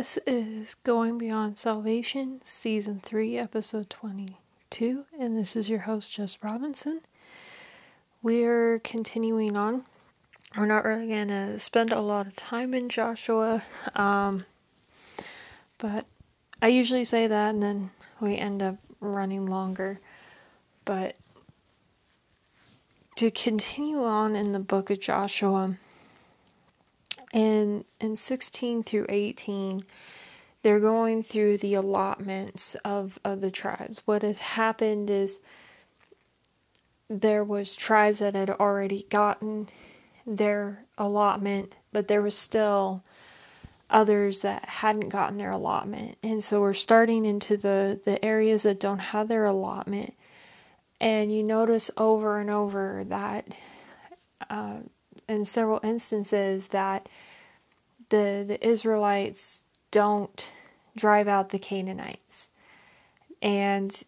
This is Going Beyond Salvation, Season 3, Episode 22, and this is your host, Jess Robinson. We're continuing on. We're not really going to spend a lot of time in Joshua, um, but I usually say that and then we end up running longer. But to continue on in the book of Joshua, in in 16 through 18 they're going through the allotments of of the tribes. What has happened is there was tribes that had already gotten their allotment but there was still others that hadn't gotten their allotment. And so we're starting into the the areas that don't have their allotment. And you notice over and over that uh, in several instances that the the Israelites don't drive out the Canaanites. And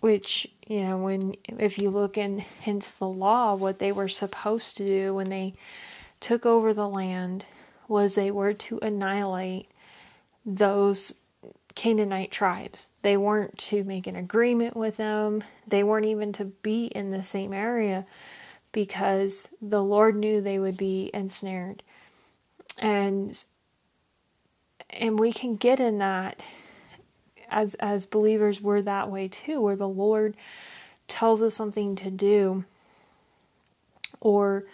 which, you know, when if you look in into the law, what they were supposed to do when they took over the land was they were to annihilate those Canaanite tribes. They weren't to make an agreement with them. They weren't even to be in the same area because the Lord knew they would be ensnared. And and we can get in that as as believers we're that way too where the Lord tells us something to do or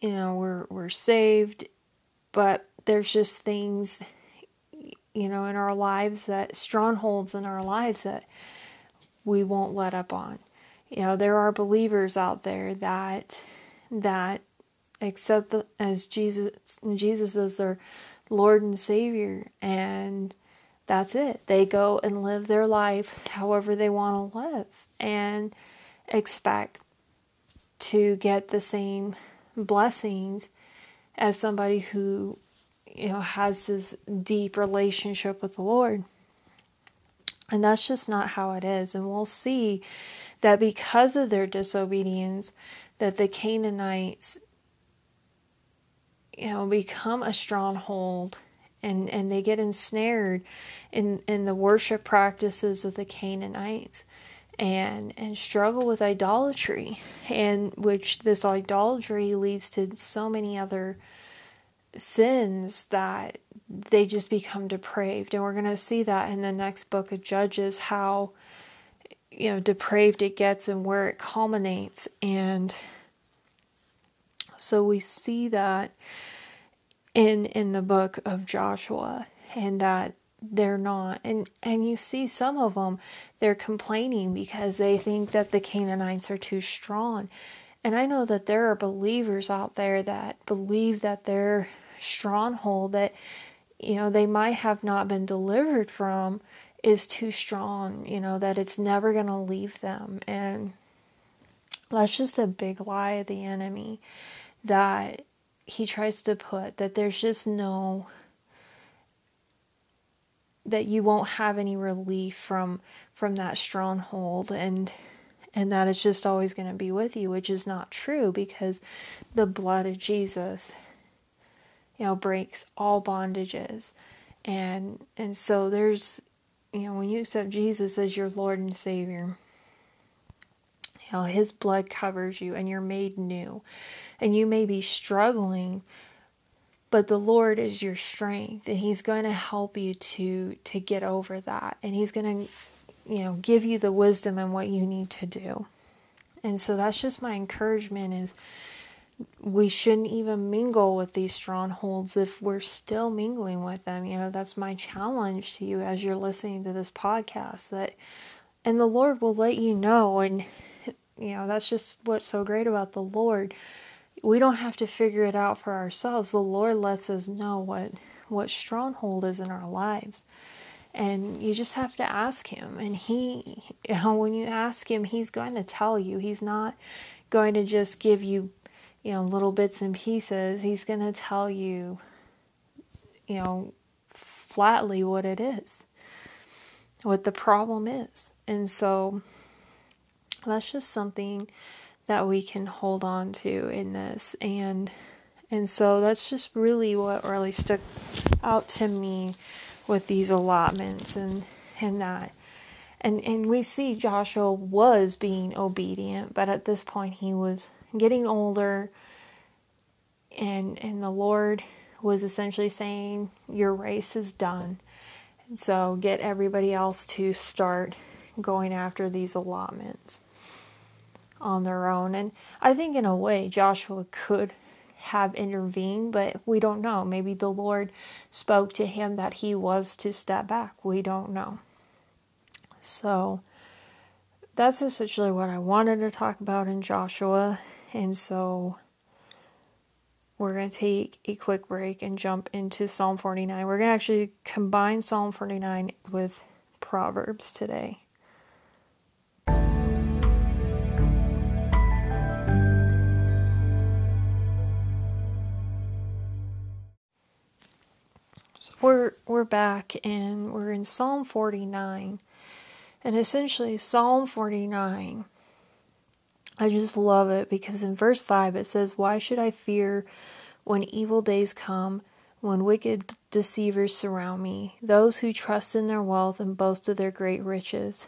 you know we're we're saved but there's just things you know in our lives that strongholds in our lives that we won't let up on you know there are believers out there that that accept the, as Jesus Jesus as their Lord and Savior and that's it. They go and live their life however they want to live and expect to get the same blessings as somebody who you know has this deep relationship with the Lord. And that's just not how it is. And we'll see that because of their disobedience that the Canaanites you know become a stronghold and and they get ensnared in in the worship practices of the Canaanites and and struggle with idolatry and which this idolatry leads to so many other sins that they just become depraved. And we're going to see that in the next book of judges how you know depraved it gets and where it culminates. And so we see that in in the book of Joshua and that they're not and and you see some of them they're complaining because they think that the Canaanites are too strong. And I know that there are believers out there that believe that their stronghold that you know they might have not been delivered from is too strong, you know, that it's never going to leave them. And that's just a big lie of the enemy that he tries to put that there's just no that you won't have any relief from from that stronghold and and that it's just always going to be with you which is not true because the blood of Jesus you know breaks all bondages and and so there's you know, when you accept Jesus as your Lord and Savior, you know, His blood covers you and you're made new. And you may be struggling, but the Lord is your strength and He's going to help you to to get over that. And He's going to, you know, give you the wisdom and what you need to do. And so that's just my encouragement is we shouldn't even mingle with these strongholds if we're still mingling with them. You know, that's my challenge to you as you're listening to this podcast that and the Lord will let you know and you know, that's just what's so great about the Lord. We don't have to figure it out for ourselves. The Lord lets us know what what stronghold is in our lives. And you just have to ask him and he you know, when you ask him, he's going to tell you. He's not going to just give you you know, little bits and pieces, he's going to tell you, you know, flatly what it is, what the problem is. And so that's just something that we can hold on to in this and And so that's just really what really stuck out to me with these allotments and and that. And and we see Joshua was being obedient, but at this point he was getting older and and the Lord was essentially saying your race is done. And so get everybody else to start going after these allotments on their own. And I think in a way Joshua could have intervened, but we don't know. Maybe the Lord spoke to him that he was to step back. We don't know. So that's essentially what I wanted to talk about in Joshua. And so we're going to take a quick break and jump into Psalm 49. We're going to actually combine Psalm 49 with Proverbs today. we're we're back and we're in Psalm 49. And essentially Psalm 49 I just love it because in verse 5 it says, "Why should I fear when evil days come, when wicked deceivers surround me, those who trust in their wealth and boast of their great riches?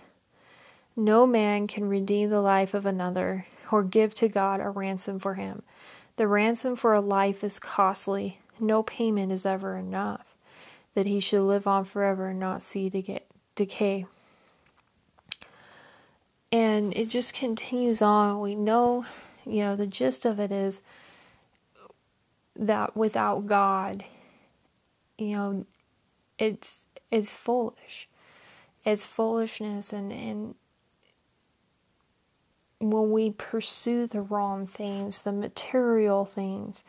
No man can redeem the life of another or give to God a ransom for him. The ransom for a life is costly. No payment is ever enough." that he should live on forever and not see decay. And it just continues on. We know, you know, the gist of it is that without God, you know, it's it's foolish. It's foolishness and, and when we pursue the wrong things, the material things,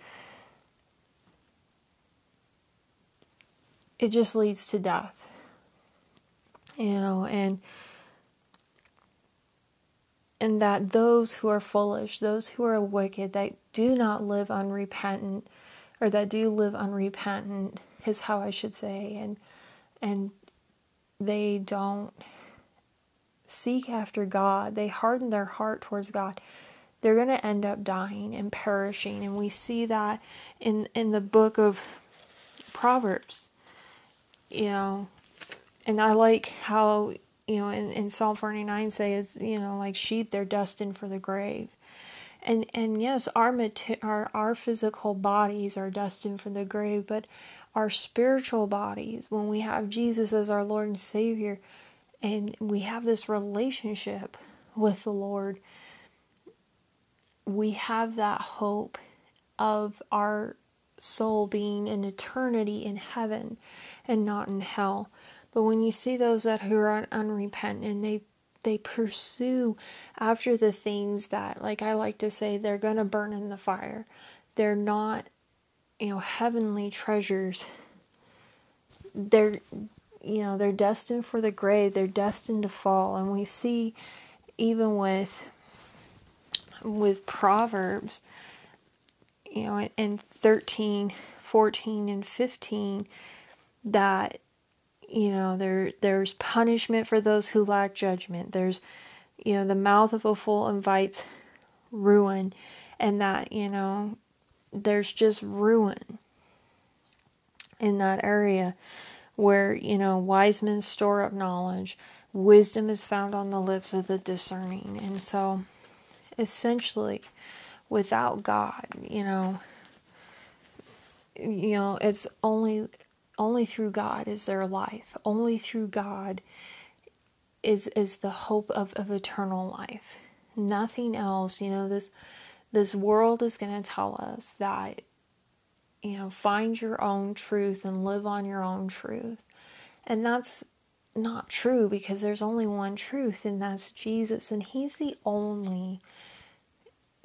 it just leads to death. You know, and and that those who are foolish, those who are wicked, that do not live unrepentant, or that do live unrepentant, is how I should say, and and they don't seek after God, they harden their heart towards God, they're going to end up dying and perishing. And we see that in, in the book of Proverbs you know, and I like how, you know, in, in Psalm 49 says, you know, like sheep, they're destined for the grave. And, and yes, our, our, our physical bodies are destined for the grave, but our spiritual bodies, when we have Jesus as our Lord and Savior, and we have this relationship with the Lord, we have that hope of our soul being in eternity in heaven and not in hell. But when you see those that who are unrepentant they they pursue after the things that like I like to say they're to burn in the fire. They're not you know heavenly treasures. They're you know they're destined for the grave. They're destined to fall and we see even with with proverbs you know in 13 14 and 15 that you know there there's punishment for those who lack judgment. There's you know the mouth of a fool invites ruin and that you know there's just ruin in that area where you know wise men store up knowledge. Wisdom is found on the lips of the discerning. And so essentially without god you know you know it's only only through God is there life. Only through God is is the hope of, of eternal life. Nothing else, you know, this this world is gonna tell us that, you know, find your own truth and live on your own truth. And that's not true because there's only one truth and that's Jesus and he's the only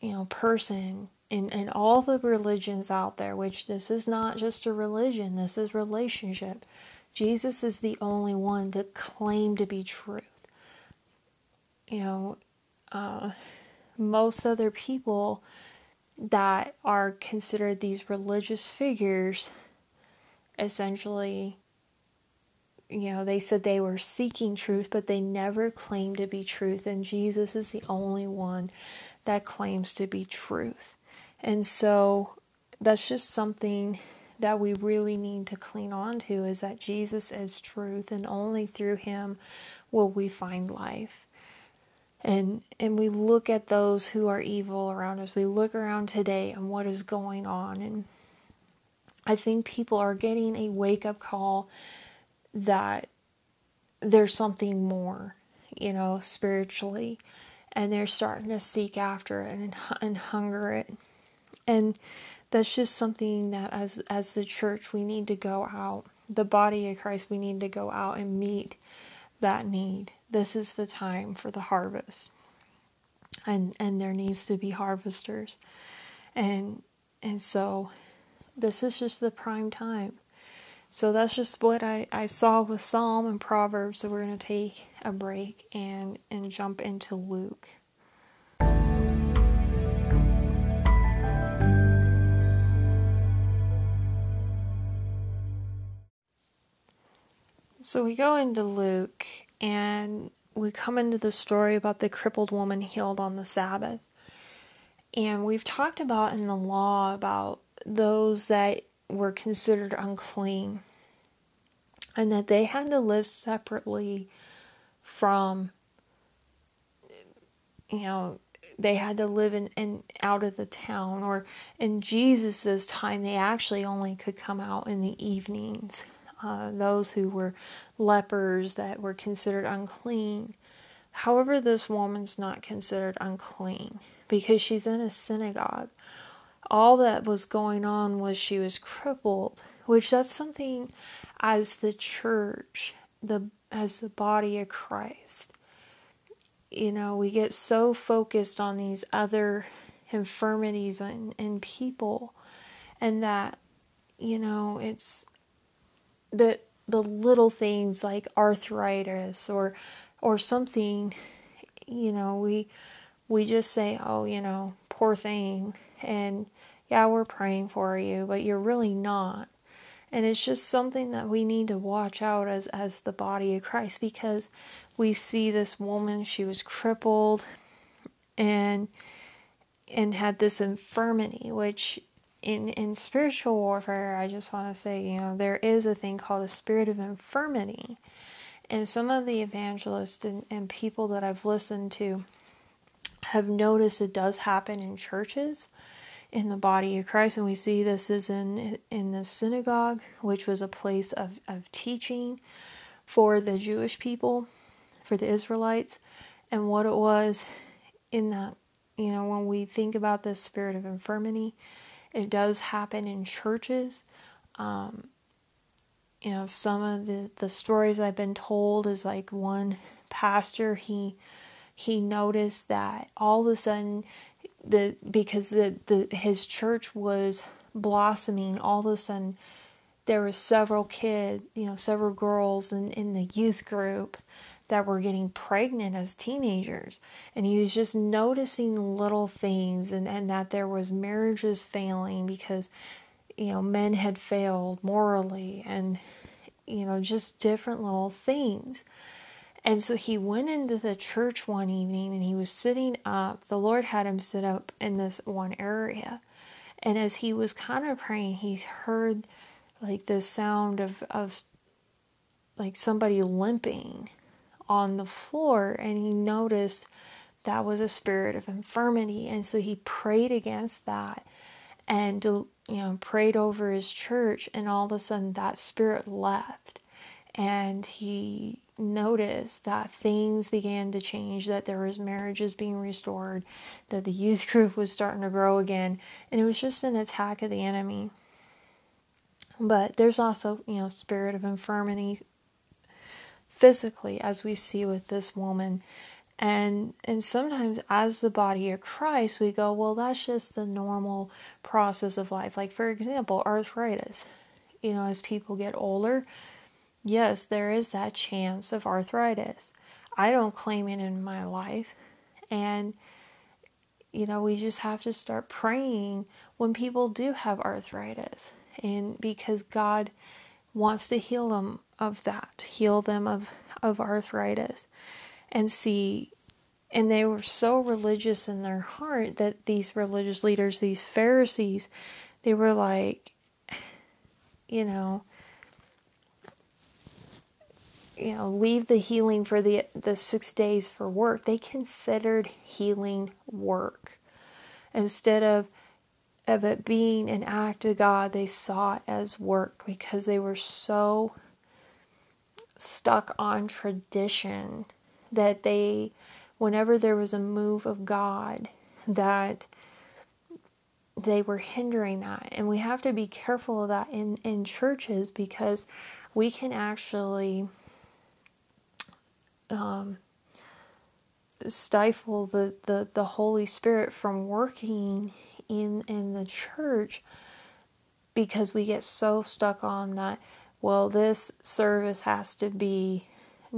you know person in, in all the religions out there, which this is not just a religion, this is relationship. Jesus is the only one to claim to be truth. You know, uh, most other people that are considered these religious figures essentially you know they said they were seeking truth but they never claimed to be truth and Jesus is the only one that claims to be truth and so that's just something that we really need to cling on to is that Jesus is truth and only through him will we find life. And and we look at those who are evil around us. We look around today and what is going on and I think people are getting a wake up call that there's something more, you know, spiritually and they're starting to seek after it and, and hunger it. And that's just something that as as the church we need to go out the body of Christ we need to go out and meet that need this is the time for the harvest and and there needs to be harvesters and and so this is just the prime time so that's just what I, I saw with Psalm and Proverbs. So we're going to take a break and, and jump into Luke. So we go into Luke and we come into the story about the crippled woman healed on the Sabbath. And we've talked about in the law about those that were considered unclean and that they had to live separately from you know they had to live in, and out of the town or in Jesus's time they actually only could come out in the evenings uh, those who were lepers that were considered unclean however this woman's not considered unclean because she's in a synagogue all that was going on was she was crippled, which that's something as the church, the as the body of Christ. You know, we get so focused on these other infirmities in, in people and that, you know, it's the the little things like arthritis or or something, you know, we we just say, Oh, you know, poor thing and yeah, we're praying for you, but you're really not. And it's just something that we need to watch out as as the body of Christ because we see this woman, she was crippled and and had this infirmity, which in in spiritual warfare, I just want to say, you know, there is a thing called a spirit of infirmity. And some of the evangelists and, and people that I've listened to have noticed it does happen in churches in the body of Christ, and we see this is in in the synagogue, which was a place of, of teaching for the Jewish people, for the Israelites, and what it was in that, you know, when we think about the spirit of infirmity, it does happen in churches. Um, you know, some of the, the stories I've been told is like one pastor, he he noticed that all of a sudden the because the, the his church was blossoming all of a sudden there were several kids you know several girls in, in the youth group that were getting pregnant as teenagers and he was just noticing little things and, and that there was marriages failing because you know men had failed morally and you know just different little things and so he went into the church one evening and he was sitting up. The Lord had him sit up in this one area. And as he was kind of praying, he heard like the sound of, of like somebody limping on the floor. And he noticed that was a spirit of infirmity. And so he prayed against that and, you know, prayed over his church. And all of a sudden that spirit left. And he noticed that things began to change, that there was marriages being restored, that the youth group was starting to grow again, and it was just an attack of the enemy. But there's also, you know, spirit of infirmity physically, as we see with this woman. And and sometimes as the body of Christ, we go, well, that's just the normal process of life. Like for example, arthritis. You know, as people get older, yes, there is that chance of arthritis. I don't claim it in my life. And, you know, we just have to start praying when people do have arthritis. And because God wants to heal them of that, heal them of, of arthritis. And see, and they were so religious in their heart that these religious leaders, these Pharisees, they were like, you know, you know, leave the healing for the the six days for work. They considered healing work instead of of it being an act of God. They saw it as work because they were so stuck on tradition that they, whenever there was a move of God, that they were hindering that. And we have to be careful of that in, in churches because we can actually um, stifle the, the, the Holy Spirit from working in in the church because we get so stuck on that well this service has to be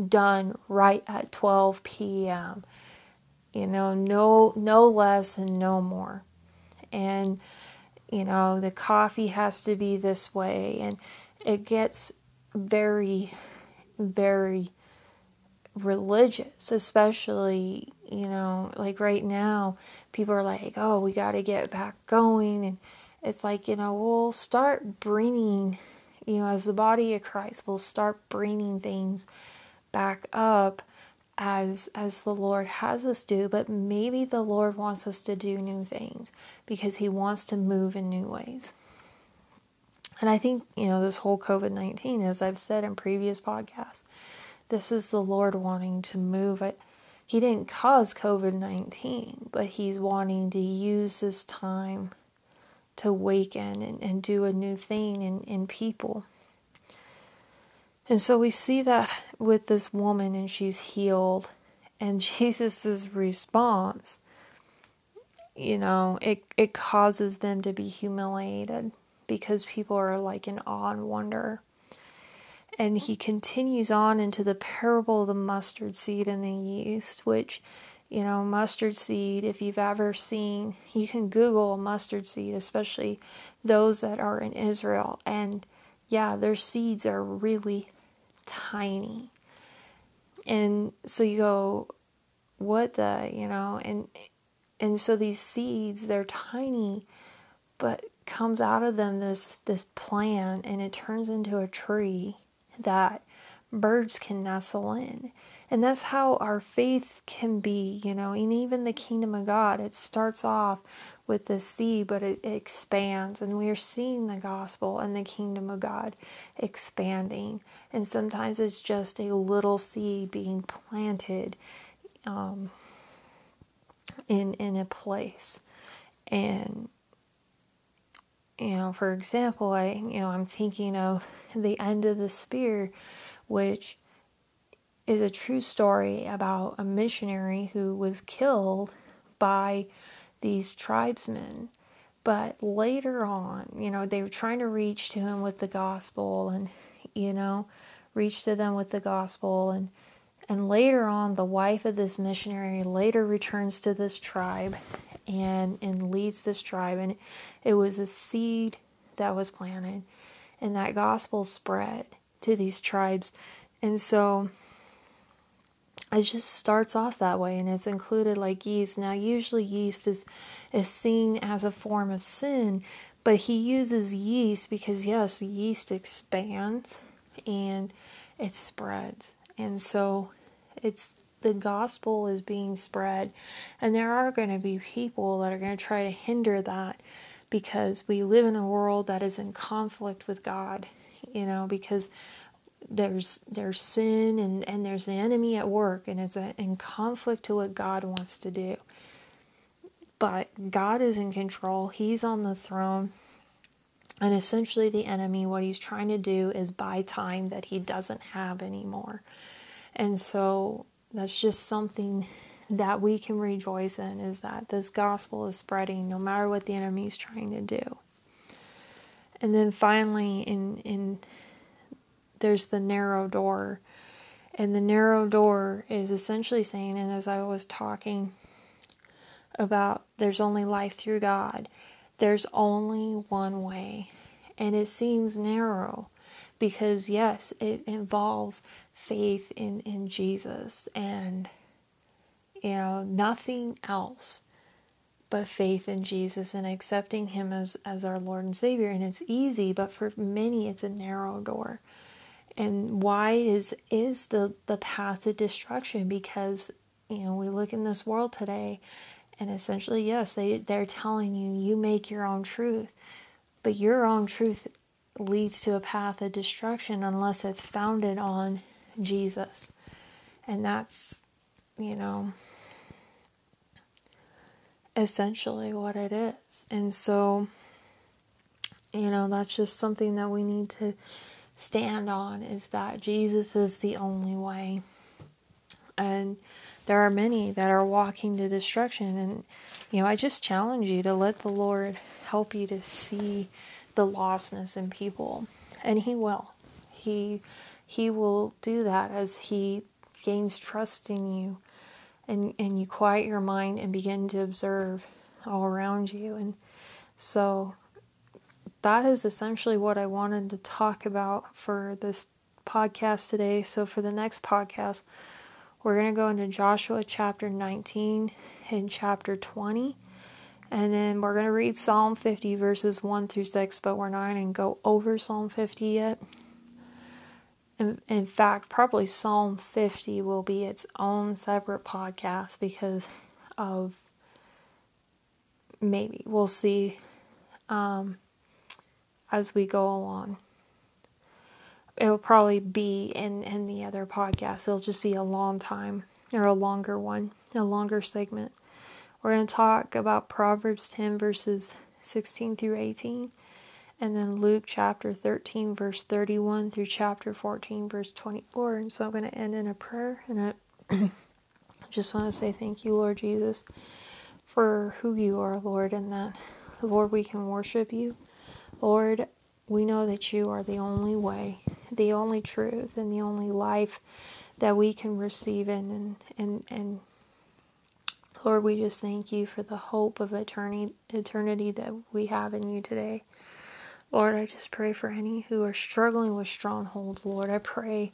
done right at 12 p.m. you know no no less and no more. And you know the coffee has to be this way. And it gets very very religious especially you know like right now people are like oh we got to get back going. And it's like you know we'll start bringing you know as the body of christ we'll start bringing things back up as as the lord has us do but maybe the lord wants us to do new things because he wants to move in new ways. And i think you know this whole covid-19 as i've said in previous podcasts this is the lord wanting to move it. He didn't cause COVID 19, but he's wanting to use this time to awaken and, and do a new thing in, in people. And so we see that with this woman, and she's healed. And Jesus' response, you know, it, it causes them to be humiliated because people are like in awe and wonder. And he continues on into the parable of the mustard seed and the yeast, which, you know, mustard seed, if you've ever seen, you can Google mustard seed, especially those that are in Israel. And yeah, their seeds are really tiny. And so you go, what the, you know, and and so these seeds, they're tiny, but comes out of them this this plant and it turns into a tree that birds can nestle in. And that's how our faith can be, you know, and even the kingdom of God, it starts off with the seed, but it, expands. And we are seeing the gospel and the kingdom of God expanding. And sometimes it's just a little seed being planted um, in, in a place. And, you know, for example, I, you know, I'm thinking of the end of the spear, which is a true story about a missionary who was killed by these tribesmen. But later on, you know, they were trying to reach to him with the gospel and, you know, reach to them with the gospel. And and later on the wife of this missionary later returns to this tribe and and leads this tribe. And it was a seed that was planted and that gospel spread to these tribes. And so it just starts off that way and it's included like yeast. Now usually yeast is is seen as a form of sin, but he uses yeast because yes, yeast expands and it spreads. And so it's the gospel is being spread and there are going to be people that are going to try to hinder that because we live in a world that is in conflict with God, you know, because there's there's sin and, and there's the enemy at work and it's a, in conflict to what God wants to do. But God is in control, He's on the throne. And essentially, the enemy, what he's trying to do is buy time that he doesn't have anymore. And so that's just something that we can rejoice in is that this gospel is spreading no matter what the enemy is trying to do. And then finally in in there's the narrow door. And the narrow door is essentially saying and as I was talking about there's only life through God. There's only one way. And it seems narrow because yes, it involves faith in in Jesus and you know, nothing else but faith in Jesus and accepting Him as, as our Lord and Savior. And it's easy, but for many, it's a narrow door. And why is is the the path of destruction? Because you know we look in this world today, and essentially, yes, they they're telling you you make your own truth, but your own truth leads to a path of destruction unless it's founded on Jesus, and that's you know essentially what it is. And so, you know, that's just something that we need to stand on is that Jesus is the only way. And there are many that are walking to destruction. And, you know, I just challenge you to let the Lord help you to see the lostness in people. And He will. He He will do that as He gains trust in you and and you quiet your mind and begin to observe all around you and so that is essentially what I wanted to talk about for this podcast today. So for the next podcast, we're going to go into Joshua chapter 19 and chapter 20. And then we're going to read Psalm 50 verses 1 through 6, but we're not going to go over Psalm 50 yet. In, in fact, probably Psalm 50 will be its own separate podcast because of maybe we'll see um, as we go along. It'll probably be in, in the other podcast. It'll just be a long time or a longer one, a longer segment. We're going to talk about Proverbs 10 verses 16 through 18 and then Luke chapter 13, verse 31 through chapter 14, verse 24. And so I'm going to end in a prayer. And I just want to say thank you, Lord Jesus, for who you are, Lord, and that, Lord, we can worship you. Lord, we know that you are the only way, the only truth, and the only life that we can receive in. And, and, and Lord, we just thank you for the hope of eternity, eternity that we have in you today. Lord, I just pray for any who are struggling with strongholds, Lord. I pray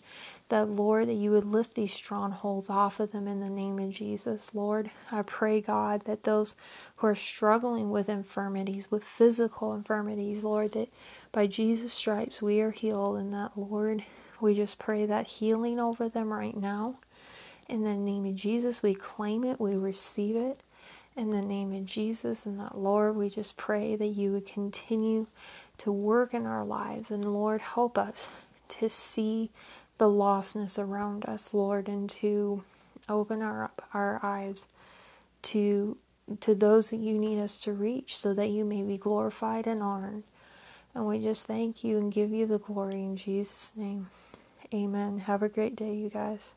that, Lord, that you would lift these strongholds off of them in the name of Jesus, Lord. I pray, God, that those who are struggling with infirmities, with physical infirmities, Lord, that by Jesus' stripes we are healed, and that, Lord, we just pray that healing over them right now. In the name of Jesus, we claim it, we receive it. In the name of Jesus, and that, Lord, we just pray that you would continue to work in our lives. And Lord, help us to see the lostness around us, Lord, and to open our our eyes to to those that you need us to reach so that you may be glorified and honored. And we just thank you and give you the glory in Jesus' name. Amen. Have a great day, you guys.